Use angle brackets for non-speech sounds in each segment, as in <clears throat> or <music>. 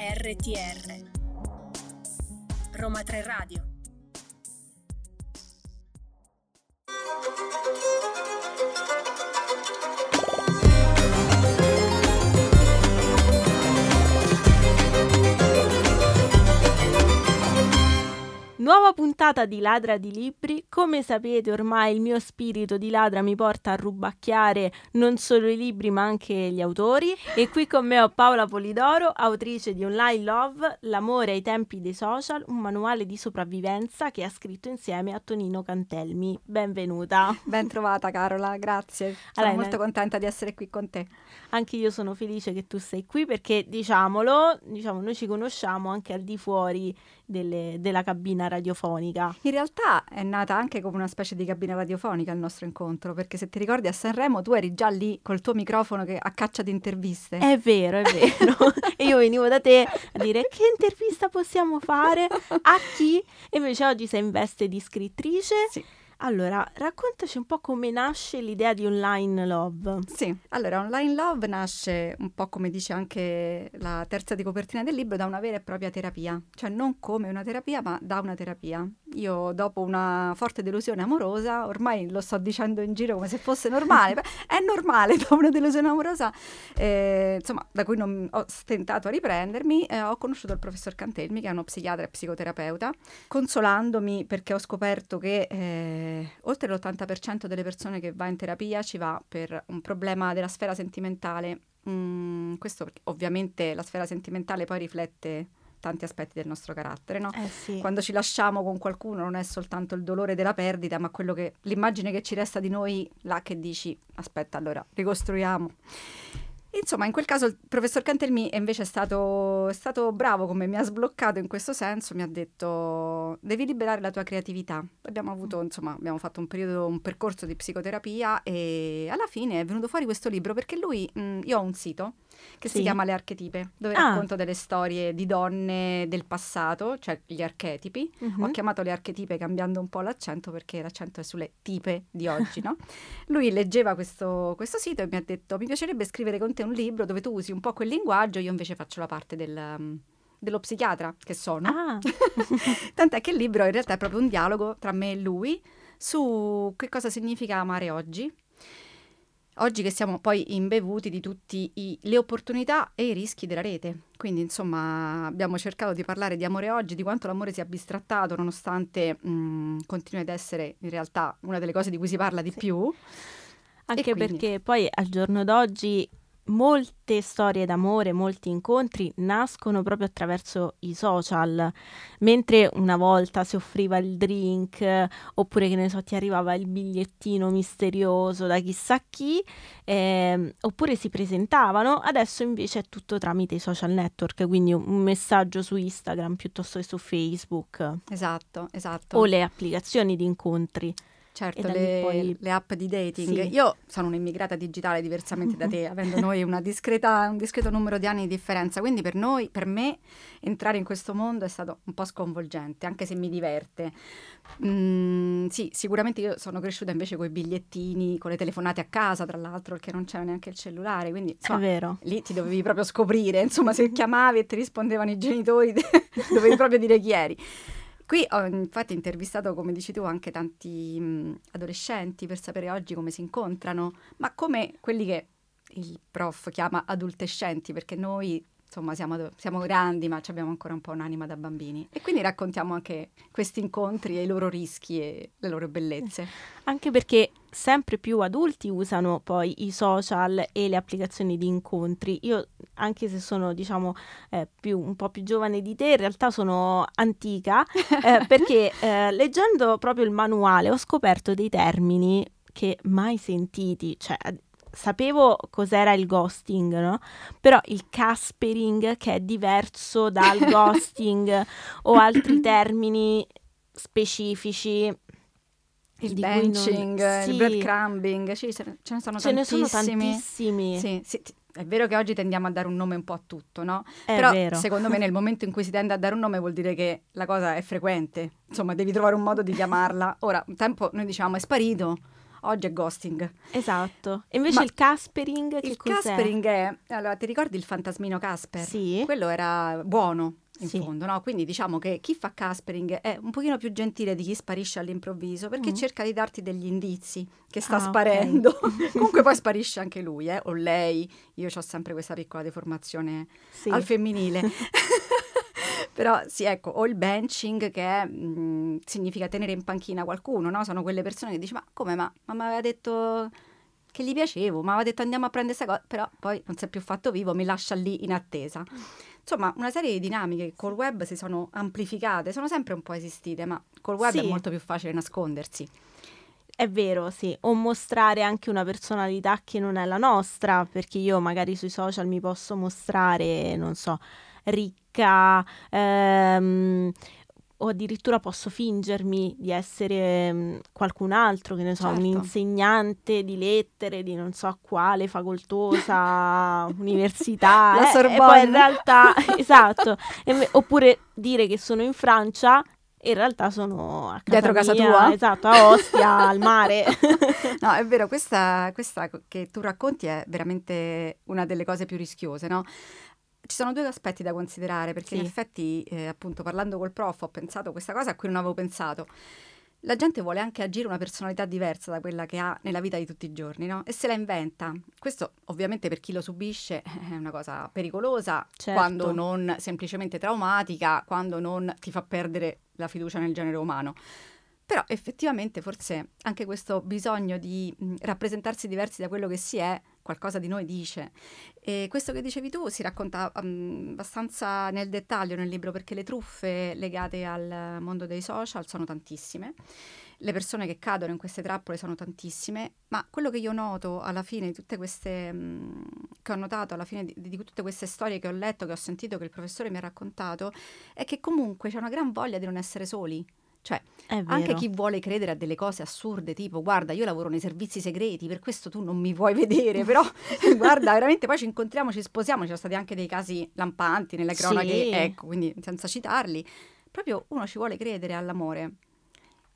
RTR Roma 3 Radio Nuova puntata di Ladra di Libri. Come sapete ormai il mio spirito di ladra mi porta a rubacchiare non solo i libri ma anche gli autori. E qui con me ho Paola Polidoro, autrice di Online Love, L'amore ai tempi dei social, un manuale di sopravvivenza che ha scritto insieme a Tonino Cantelmi. Benvenuta. Ben trovata Carola, grazie. Sono Allora, molto contenta di essere qui con te. Anche io sono felice che tu sei qui perché, diciamolo, diciamo, noi ci conosciamo anche al di fuori delle- della cabina radiofonica. In realtà è nata anche come una specie di cabina radiofonica il nostro incontro, perché se ti ricordi a Sanremo tu eri già lì col tuo microfono che a caccia di interviste. È vero, è vero. <laughs> e io venivo da te a dire che intervista possiamo fare, a chi? E invece oggi sei in veste di scrittrice. Sì. Allora, raccontaci un po' come nasce l'idea di Online Love. Sì, allora Online Love nasce un po' come dice anche la terza di copertina del libro da una vera e propria terapia, cioè non come una terapia ma da una terapia. Io dopo una forte delusione amorosa, ormai lo sto dicendo in giro come se fosse normale, <laughs> è normale dopo una delusione amorosa, eh, insomma da cui non ho stentato a riprendermi, eh, ho conosciuto il professor Cantelmi che è uno psichiatra e psicoterapeuta, consolandomi perché ho scoperto che eh, oltre l'80% delle persone che va in terapia ci va per un problema della sfera sentimentale. Mm, questo perché ovviamente la sfera sentimentale poi riflette tanti aspetti del nostro carattere, no? Eh sì. Quando ci lasciamo con qualcuno non è soltanto il dolore della perdita, ma quello che, l'immagine che ci resta di noi là che dici, aspetta allora, ricostruiamo. Insomma, in quel caso il professor Cantelmi invece è stato, è stato bravo come mi ha sbloccato in questo senso, mi ha detto devi liberare la tua creatività. Abbiamo avuto, insomma, abbiamo fatto un periodo, un percorso di psicoterapia e alla fine è venuto fuori questo libro perché lui, mh, io ho un sito che Sì. si chiama Le Archetipe, dove Ah. racconto delle storie di donne del passato, cioè gli archetipi. Mhm. Ho chiamato le archetipe cambiando un po' l'accento perché l'accento è sulle tipe di oggi, no? <laughs> Lui leggeva questo, questo sito e mi ha detto mi piacerebbe scrivere con te un libro dove tu usi un po' quel linguaggio, io invece faccio la parte del, um, dello psichiatra che sono. Ah, <laughs> Tant'è che il libro in realtà è proprio un dialogo tra me e lui su che cosa significa amare oggi. Oggi che siamo poi imbevuti di tutte le opportunità e i rischi della rete. Quindi, insomma, abbiamo cercato di parlare di amore oggi, di quanto l'amore sia bistrattato, nonostante mh, continui ad essere in realtà una delle cose di cui si parla di Sì. più. anche quindi? perché poi al giorno d'oggi molte storie d'amore, molti incontri nascono proprio attraverso i social, mentre una volta si offriva il drink eh, oppure che ne so ti arrivava il bigliettino misterioso da chissà chi, ehm, oppure si presentavano, adesso invece è tutto tramite i social network, quindi un messaggio su Instagram piuttosto che su Facebook Esatto, esatto. o le applicazioni di incontri. Certo, le, poi- le app di dating. Sì. Io sono un'immigrata digitale diversamente da te, <laughs> avendo noi una discreta- un discreto numero di anni di differenza, quindi per noi, per me, entrare in questo mondo è stato un po' sconvolgente, anche se mi diverte. Mm, sì, sicuramente io sono cresciuta invece con i bigliettini, con le telefonate a casa, tra l'altro, perché non c'era neanche il cellulare, quindi insomma, lì ti dovevi proprio scoprire, insomma, se chiamavi e ti rispondevano i genitori, <laughs> dovevi proprio dire chi eri. Qui ho infatti intervistato, come dici tu, anche tanti mh, adolescenti per sapere oggi come si incontrano, ma come quelli che il prof chiama adultescenti, perché noi insomma siamo, siamo grandi, ma abbiamo ancora un po' un'anima da bambini. E quindi raccontiamo anche questi incontri e i loro rischi e le loro bellezze. Anche perché sempre più adulti usano poi i social e le applicazioni di incontri. Io, anche se sono, diciamo, eh, più, un po' più giovane di te, in realtà sono antica, eh, <laughs> perché eh, leggendo proprio il manuale ho scoperto dei termini che mai sentiti, cioè sapevo cos'era il ghosting, no? Però il caspering che è diverso dal <laughs> ghosting o altri <laughs> termini specifici Il di cui non- benching, Sì. il breadcrumbing, sì, ce ne sono Ce ne sono tantissimi. tantissimi. Sì, sì, è vero che oggi tendiamo a dare un nome un po' a tutto, no? È Però vero. secondo me nel <laughs> momento in cui si tende a dare un nome vuol dire che la cosa è frequente, insomma devi trovare un modo di chiamarla. Ora, un tempo noi dicevamo è sparito, oggi è ghosting. Esatto. E invece Ma il Caspering, che Il cos'è? Caspering è, allora ti ricordi il fantasmino Casper? Sì. Quello era buono in Sì. fondo, no? Quindi diciamo che chi fa Caspering è un pochino più gentile di chi sparisce all'improvviso perché Mm. cerca di darti degli indizi che sta Ah, sparendo. <laughs> Comunque poi sparisce anche lui, eh, o lei. Io ho sempre questa piccola deformazione Sì. al femminile. <laughs> <laughs> Però sì, ecco, o il benching che è, mh, significa tenere in panchina qualcuno, no? Sono quelle persone che dici, ma come, ma, ma mi aveva detto che gli piacevo, ma aveva detto andiamo a prendere questa cosa, però poi non si è più fatto vivo, mi lascia lì in attesa. Insomma, una serie di dinamiche che col web si sono amplificate, sono sempre un po' esistite, ma col web Sì. è molto più facile nascondersi. È vero, sì, o mostrare anche una personalità che non è la nostra, perché io magari sui social mi posso mostrare, non so, ricca, ehm, o addirittura posso fingermi di essere mm, qualcun altro, che ne so, un Certo. insegnante di lettere di non so quale facoltosa <laughs> università, La eh, e poi Sorbonne. in realtà, <laughs> esatto, e oppure dire che sono in Francia e in realtà sono a casa Dietro casa mia, tua? Esatto, a Ostia, al mare. <laughs> No, è vero, questa, questa che tu racconti è veramente una delle cose più rischiose, no? Ci sono due aspetti da considerare, perché in Sì. effetti, eh, appunto, parlando col prof, ho pensato questa cosa a cui non avevo pensato. La gente vuole anche agire una personalità diversa da quella che ha nella vita di tutti i giorni, no? E se la inventa. Questo, ovviamente, per chi lo subisce <laughs> è una cosa pericolosa, Certo. quando non semplicemente traumatica, quando non ti fa perdere la fiducia nel genere umano. Però effettivamente forse anche questo bisogno di rappresentarsi diversi da quello che si è, qualcosa di noi dice. E questo che dicevi tu si racconta mh, abbastanza nel dettaglio nel libro perché le truffe legate al mondo dei social sono tantissime. Le persone che cadono in queste trappole sono tantissime, ma quello che io noto alla fine di tutte queste, che ho notato alla fine di, di tutte queste storie che ho letto, che ho sentito, che il professore mi ha raccontato, è che comunque c'è una gran voglia di non essere soli. Cioè, anche chi vuole credere a delle cose assurde, tipo guarda, io lavoro nei servizi segreti, per questo tu non mi puoi vedere, però <laughs> <laughs> guarda, veramente poi ci incontriamo, ci sposiamo, ci sono stati anche dei casi lampanti nelle Sì. cronache, ecco, quindi senza citarli, proprio uno ci vuole credere all'amore.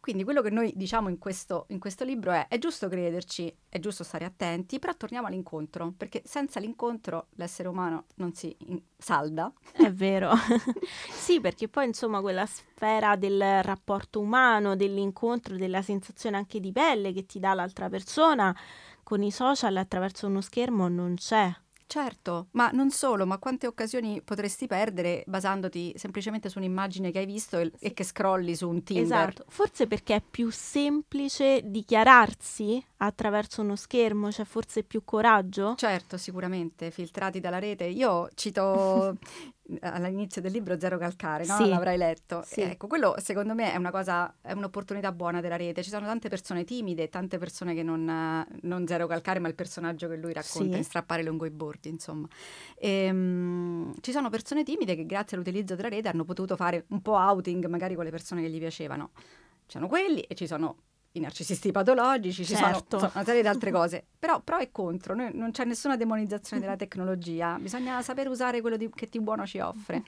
Quindi quello che noi diciamo in questo, in questo libro è è giusto crederci, è giusto stare attenti, però torniamo all'incontro, perché senza l'incontro l'essere umano non si salda. È vero. <laughs> sì, perché poi insomma quella sfera del rapporto umano, dell'incontro, della sensazione anche di pelle che ti dà l'altra persona, con i social attraverso uno schermo non c'è. Certo, ma non solo, ma quante occasioni potresti perdere basandoti semplicemente su un'immagine che hai visto e, e che scrolli su un Tinder? Esatto, forse perché è più semplice dichiararsi attraverso uno schermo, c'è forse più coraggio? Certo, sicuramente, filtrati dalla rete. Io cito <laughs> all'inizio del libro Zero Calcare, no? Sì. L'avrai letto. Sì. Ecco, quello secondo me è una cosa, è un'opportunità buona della rete. Ci sono tante persone timide, tante persone che non, non Zero Calcare, ma il personaggio che lui racconta Sì. in Strappare lungo i bordi, insomma. Ehm, ci sono persone timide che grazie all'utilizzo della rete hanno potuto fare un po' outing magari con le persone che gli piacevano. Ci sono quelli e ci sono i narcisisti patologici, ci sono Certo. insomma, una serie di altre <laughs> cose. Però pro e contro, noi- non c'è nessuna demonizzazione della <laughs> tecnologia, bisogna sapere usare quello di- che di buono ci offre.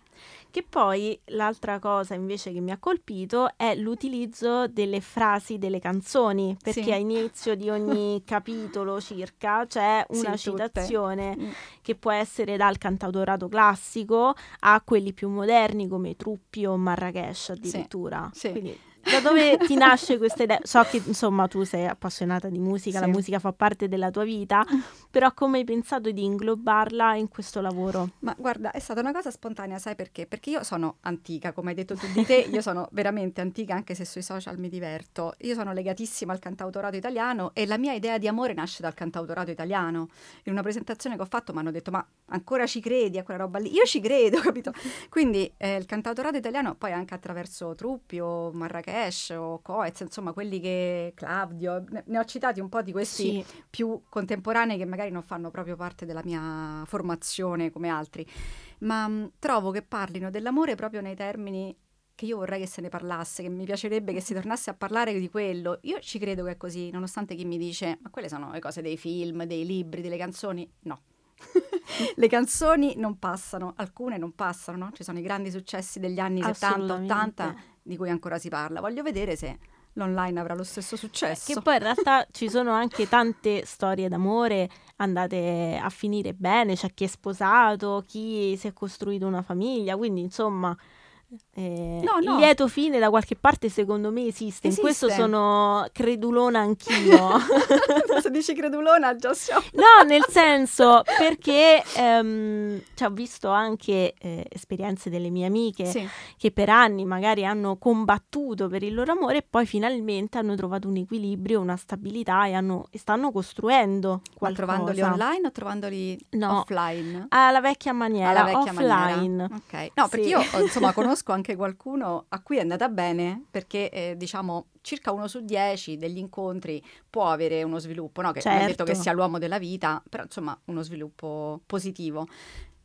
Che poi l'altra cosa invece che mi ha colpito è l'utilizzo delle frasi delle canzoni, perché Sì. a inizio di ogni <laughs> capitolo circa c'è una Sì, citazione Mm. che può essere dal cantautorato classico a quelli più moderni come Truppi o Marrakesh addirittura. sì. Quindi da dove ti nasce questa idea? So che insomma tu sei appassionata di musica, la Sì. musica fa parte della tua vita, <laughs> però come hai pensato di inglobarla in questo lavoro? Ma guarda, è stata una cosa spontanea, sai perché? Perché io sono antica, come hai detto tu di te, io sono veramente antica anche se sui social mi diverto. Io sono legatissima al cantautorato italiano e la mia idea di amore nasce dal cantautorato italiano. In una presentazione che ho fatto mi hanno detto ma ancora ci credi a quella roba lì? Io ci credo, <laughs> capito? Quindi eh, il cantautorato italiano poi anche attraverso Truppi o Marrakesh o Coez, insomma quelli che Claudio, ne, ne ho citati un po' di questi Sì, più contemporanei che magari non fanno proprio parte della mia formazione come altri, ma mh, trovo che parlino dell'amore proprio nei termini che io vorrei che se ne parlasse, che mi piacerebbe che si tornasse a parlare di quello. Io ci credo che è così, nonostante chi mi dice, ma quelle sono le cose dei film, dei libri, delle canzoni. No. <laughs> le canzoni non passano, alcune non passano, no? Ci sono i grandi successi degli anni 70, 80 assolutamente. di cui ancora si parla. Voglio vedere se l'online avrà lo stesso successo. Che poi in realtà ci sono anche tante storie d'amore andate a finire bene, c'è chi è sposato, chi si è costruito una famiglia, quindi insomma eh, No, no. il lieto fine da qualche parte secondo me esiste, in questo Esiste. sono credulona anch'io. <laughs> Se dici credulona già siamo. No, nel senso perché ehm, cioè, ho visto anche eh, esperienze delle mie amiche Sì. che per anni magari hanno combattuto per il loro amore e poi finalmente hanno trovato un equilibrio, una stabilità e, hanno- e stanno costruendo Ma qualcosa. trovandoli online o trovandoli No. offline? Alla vecchia maniera, Alla vecchia offline. maniera. Ok. No, perché Sì. io insomma conosco <laughs> anche qualcuno a cui è andata bene perché eh, diciamo circa uno su dieci degli incontri può avere uno sviluppo, no? Che non è detto che Certo. sia l'uomo della vita, però insomma uno sviluppo positivo.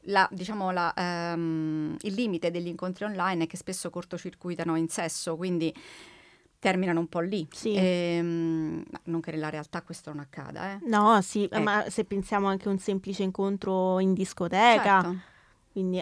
La- diciamo, la, ehm, il limite degli incontri online è che spesso cortocircuitano in sesso, quindi terminano un po' lì. Sì. Ehm, ma non che nella realtà questo non accada, eh. No, sì, Ecco. ma se pensiamo anche a un semplice incontro in discoteca, Certo.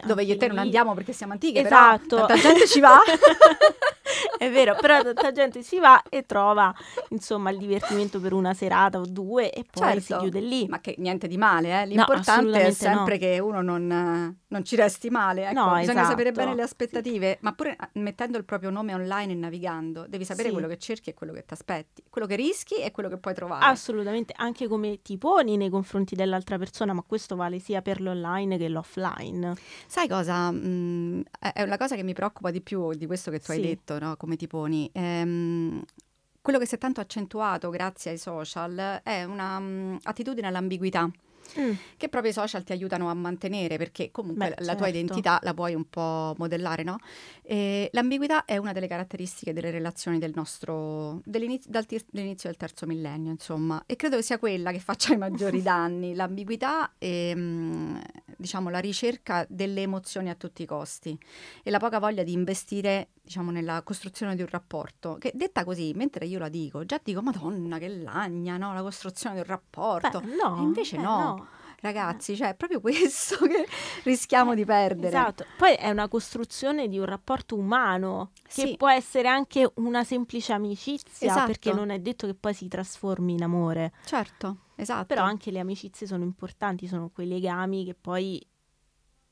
Dove io e te non lì- andiamo perché siamo antiche, Esatto. però tanta gente ci va. <laughs> <laughs> <laughs> È vero, però tanta gente si va e trova insomma il divertimento per una serata o due e poi si Certo. chiude lì. Ma che niente di male, eh. l'importante è assolutamente sempre no. che uno non, non ci resti male. Ecco. No, Bisogna sapere esatto. bene le aspettative, ma pure eh, mettendo il proprio nome online e navigando, devi sapere Sì. quello che cerchi e quello che ti aspetti, quello che rischi e quello che puoi trovare. Assolutamente, anche come ti poni nei confronti dell'altra persona, ma questo vale sia per l'online che l'offline. Sai cosa? Mm, è è una cosa che mi preoccupa di più di questo che tu hai Sì. No? come ti poni. Ehm, quello che si è tanto accentuato grazie ai social è una mm, attitudine all'ambiguità. che proprio i social ti aiutano a mantenere perché comunque Beh, la tua certo. identità la puoi un po' modellare, no? E l'ambiguità è una delle caratteristiche delle relazioni del nostro dell'inizio, tir- dell'inizio del terzo millennio, insomma, e credo che sia quella che faccia i maggiori <laughs> danni, l'ambiguità e mm, diciamo la ricerca delle emozioni a tutti i costi e la poca voglia di investire diciamo nella costruzione di un rapporto che detta così mentre io la dico già dico madonna che lagna no la costruzione di un rapporto Beh, no, E invece eh, no. Ragazzi cioè è proprio <laughs> questo che rischiamo di perdere Esatto, poi è una costruzione di un rapporto umano che Sì. può essere anche una semplice amicizia, Esatto. perché non è detto che poi si trasformi in amore, certo esatto però anche le amicizie sono importanti, sono quei legami che poi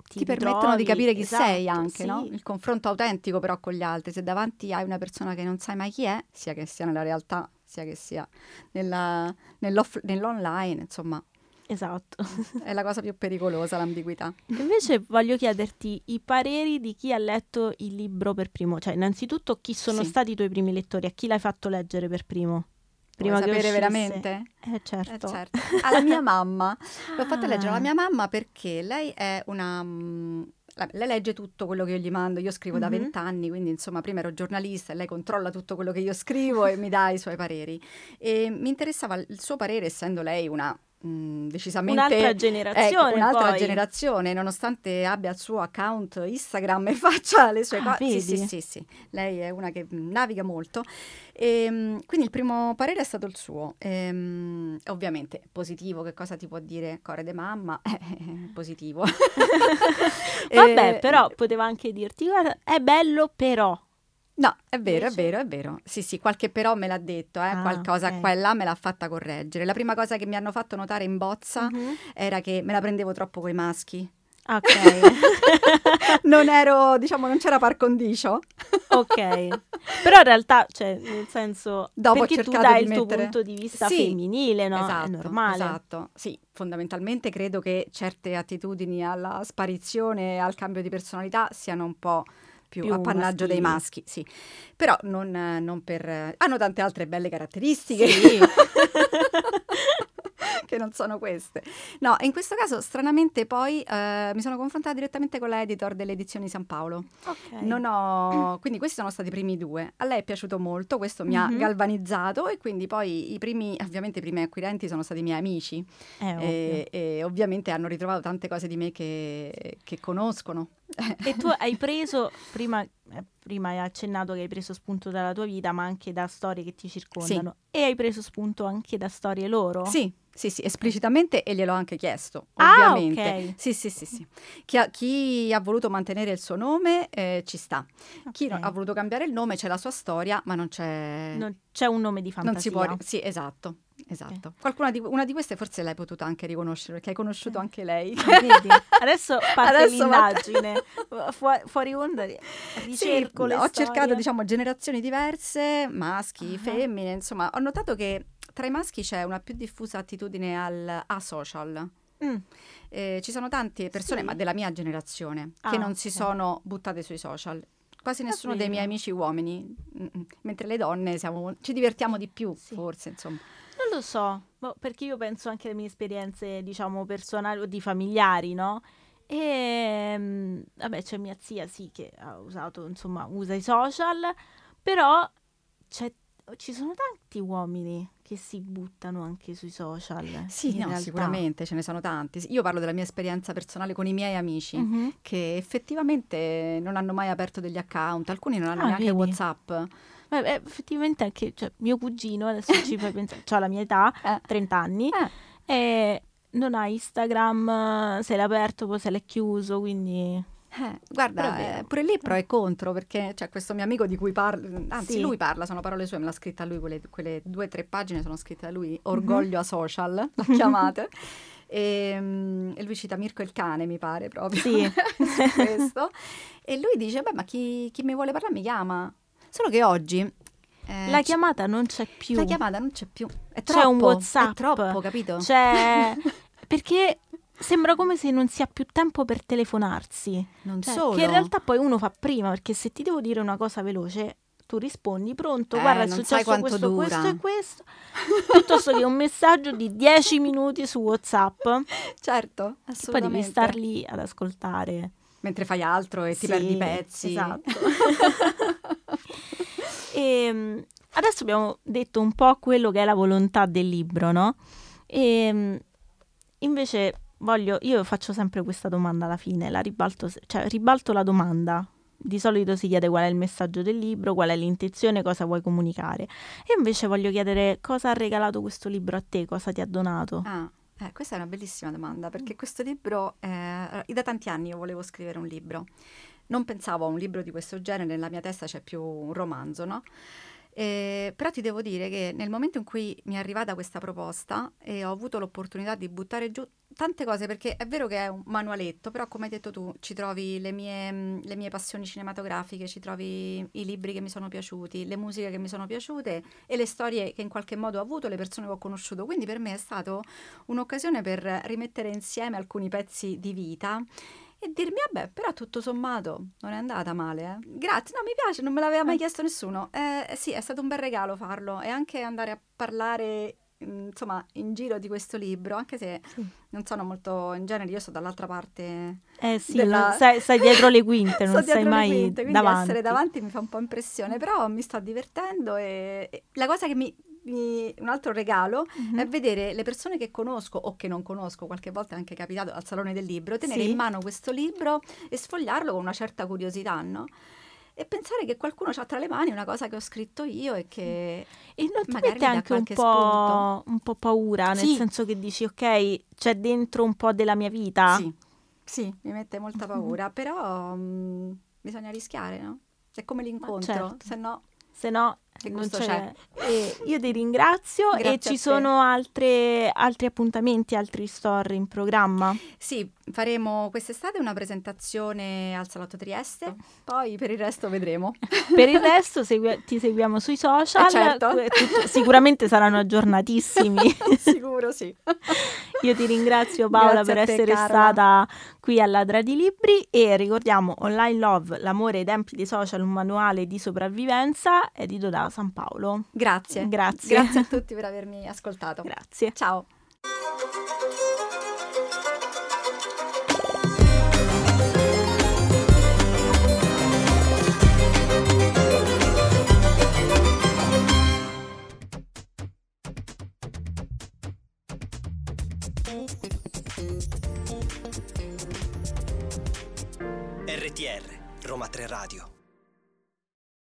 ti, ti permettono di capire chi Esatto, sei anche, sì. no? Il confronto autentico però con gli altri. Se davanti hai una persona che non sai mai chi è, sia che sia nella realtà, sia che sia nella- nell'online, insomma, Esatto. <laughs> è la cosa più pericolosa l'ambiguità. Invece voglio chiederti i pareri di chi ha letto il libro per primo, cioè innanzitutto chi sono Sì. stati i tuoi primi lettori, a chi l'hai fatto leggere per primo? Prima Vuoi che sapere uscisse? veramente? Eh certo. Eh, certo. Alla mia mamma. L'ho fatta Ah. leggere alla mia mamma perché lei è una... mm, Lei legge tutto quello che io gli mando, io scrivo da Mhm. vent'anni, quindi insomma prima ero giornalista e lei controlla tutto quello che io scrivo e mi dà i suoi pareri. E mi interessava il suo parere, essendo lei una mm, decisamente... Un'altra Ecco, generazione un'altra poi. generazione, nonostante abbia il suo account Instagram <laughs> e faccia le sue Ah, cose. Sì, sì, sì, sì. Lei è una che naviga molto. Ehm, quindi il primo parere è stato il suo. Ehm, ovviamente positivo, che cosa ti può dire Core de mamma? <laughs> Eh, positivo. <laughs> Vabbè, Eh, però poteva anche dirti, guarda, è bello però. No, è vero, Invece- è vero, è vero. Sì, sì, qualche però me l'ha detto, eh, Ah, qualcosa ok. qua e là me l'ha fatta correggere. La prima cosa che mi hanno fatto notare in bozza Mhm. era che me la prendevo troppo coi maschi. Ok, <laughs> non ero, diciamo, non c'era par condicio. ok. Però in realtà, cioè, nel senso, Dopo perché tu dai il tuo mettere- punto di vista Sì, femminile, no? Esatto, è normale. Esatto, sì, fondamentalmente credo che certe attitudini alla sparizione e al cambio di personalità siano un po' più, Più appannaggio dei maschili. maschi, sì. Però non, non per... hanno tante altre belle caratteristiche. Sì. <laughs> che non sono queste. No, in questo caso stranamente poi eh, mi sono confrontata direttamente con l'editor delle edizioni San Paolo. Ok. Non ho, <clears throat> quindi questi sono stati i primi due. A lei è piaciuto molto, questo mi ha Mhm. galvanizzato e quindi poi i primi, ovviamente i primi acquirenti sono stati i miei amici Eh, e, e ovviamente hanno ritrovato tante cose di me che, che conoscono. E tu <laughs> hai preso, prima, eh, prima hai accennato che hai preso spunto dalla tua vita, ma anche da storie che ti circondano. E hai preso spunto anche da storie loro? Sì, sì, sì, esplicitamente e gliel'ho anche chiesto, Ah, ovviamente. ok. Sì, sì, sì, sì. Chi ha, chi ha voluto mantenere il suo nome eh, ci sta. Chi no- Ok. ha voluto cambiare il nome c'è la sua storia, ma non c'è... Non c'è un nome di fantasia. non si può... Sì, esatto, esatto. Qualcuna di, una di queste forse l'hai potuta anche riconoscere, perché hai conosciuto Eh. anche lei. Vedi? <laughs> Adesso parte Adesso l'indagine. Fu- fuori onda ricerco Sì, ho storie. cercato diciamo generazioni diverse, maschi, Ah. femmine, insomma, ho notato che tra i maschi c'è una più diffusa attitudine al a social. Mm, Eh, ci sono tante persone, Sì? ma della mia generazione, Ah, che non si ok. sono buttate sui social. Quasi nessuno dei miei amici uomini, mm, mm, mentre le donne siamo- ci divertiamo di più, Sì. forse, insomma. Lo so, boh, perché io penso anche alle mie esperienze, diciamo, personali o di familiari, no? E mm, vabbè, c'è mia zia, sì, che ha usato, insomma, usa i social, però c'è- ci sono tanti uomini che si buttano anche sui social. Sì, no, sicuramente ce ne sono tanti. Io parlo della mia esperienza personale con i miei amici. Mhm. Che effettivamente non hanno mai aperto degli account, alcuni non hanno Ah, neanche vedi? WhatsApp. Beh, beh, effettivamente anche cioè, mio cugino, adesso ci fai pensare, ha la mia età, Eh. 30 anni, Eh, e non ha Instagram, se l'è aperto, poi se l'è chiuso, quindi... eh, guarda, eh, pure lì pro e contro, perché c'è questo mio amico di cui parlo, anzi Sì. lui parla, sono parole sue, me l'ha scritta lui, quelle, quelle due o tre pagine sono scritte da lui, Mhm. Orgoglio a social, <laughs> l'ha chiamate. E, mm, e lui cita Mirko il cane, mi pare proprio. Sì. su <laughs> questo. E lui dice, beh, ma chi, chi mi vuole parlare mi chiama. Solo che oggi... eh, La chiamata non c'è più. la chiamata non c'è più. È C'è troppo, un WhatsApp. È troppo, capito? C'è... <laughs> perché sembra come se non sia più tempo per telefonarsi. non Cioè, solo. Che in realtà poi uno fa prima, perché se ti devo dire una cosa veloce, tu rispondi, pronto, Eh, guarda, è successo questo, dura. questo e questo, piuttosto che un messaggio di 10 minuti su WhatsApp, Certo, poi assolutamente. devi star lì ad ascoltare. Mentre fai altro e ti Sì, perdi i pezzi. Esatto. <laughs> <laughs> e, mm, adesso abbiamo detto un po' quello che è la volontà del libro, no? E mm, invece voglio, io faccio sempre questa domanda alla fine, la ribalto, cioè ribalto la domanda. Di solito si chiede qual è il messaggio del libro, qual è l'intenzione, cosa vuoi comunicare. E invece voglio chiedere cosa ha regalato questo libro a te, cosa ti ha donato. Ah, eh, questa è una bellissima domanda perché questo libro, eh, da tanti anni io volevo scrivere un libro. Non pensavo a un libro di questo genere, nella mia testa c'è più un romanzo, no? Eh, però ti devo dire che nel momento in cui mi è arrivata questa proposta e ho avuto l'opportunità di buttare giù tante cose, perché è vero che è un manualetto, però come hai detto tu, ci trovi le mie, le mie passioni cinematografiche, ci trovi i libri che mi sono piaciuti, le musiche che mi sono piaciute e le storie che in qualche modo ho avuto, le persone che ho conosciuto. Quindi per me è stato un'occasione per rimettere insieme alcuni pezzi di vita e dirmi, vabbè, però tutto sommato non è andata male. eh. Grazie, no, mi piace, non me l'aveva mai Eh. chiesto nessuno. Eh, sì, è stato un bel regalo farlo e anche andare a parlare, mm, insomma, in giro di questo libro, anche se Sì. non sono molto, in genere io sto dall'altra parte. Eh sì, della- stai, stai dietro le quinte, <laughs> non le mai quinte, quindi davanti. essere davanti mi fa un po' impressione, però mi sto divertendo e, e la cosa che mi, mi- un altro regalo Mhm. è vedere le persone che conosco o che non conosco, qualche volta è anche capitato al Salone del Libro, tenere Sì. in mano questo libro e sfogliarlo con una certa curiosità, no? E pensare che qualcuno ha tra le mani una cosa che ho scritto io e che... E non ti magari mette anche un po', un po' paura, nel Sì. senso che dici, ok, c'è dentro un po' della mia vita. Sì, sì, mi mette molta paura, però mm, bisogna rischiare, no? È come l'incontro, certo. se no... Se no, Che non gusto c'è. E io ti ringrazio e ci sono altre- altri appuntamenti, altri store in programma. Sì, faremo quest'estate una presentazione al Salotto Trieste, poi per il resto vedremo. <laughs> Per il resto segui- ti seguiamo sui social, Eh, certo. tutto- sicuramente saranno aggiornatissimi. <laughs> Sicuro sì. Io ti ringrazio Paola Grazie per te, essere Carola. stata qui a Ladra di Libri e ricordiamo Online Love, l'amore ai tempi dei social, un manuale di sopravvivenza edito da San Paolo. Grazie. Grazie. Grazie a <laughs> tutti per avermi ascoltato. Grazie. Ciao. RTR, Roma 3 Radio.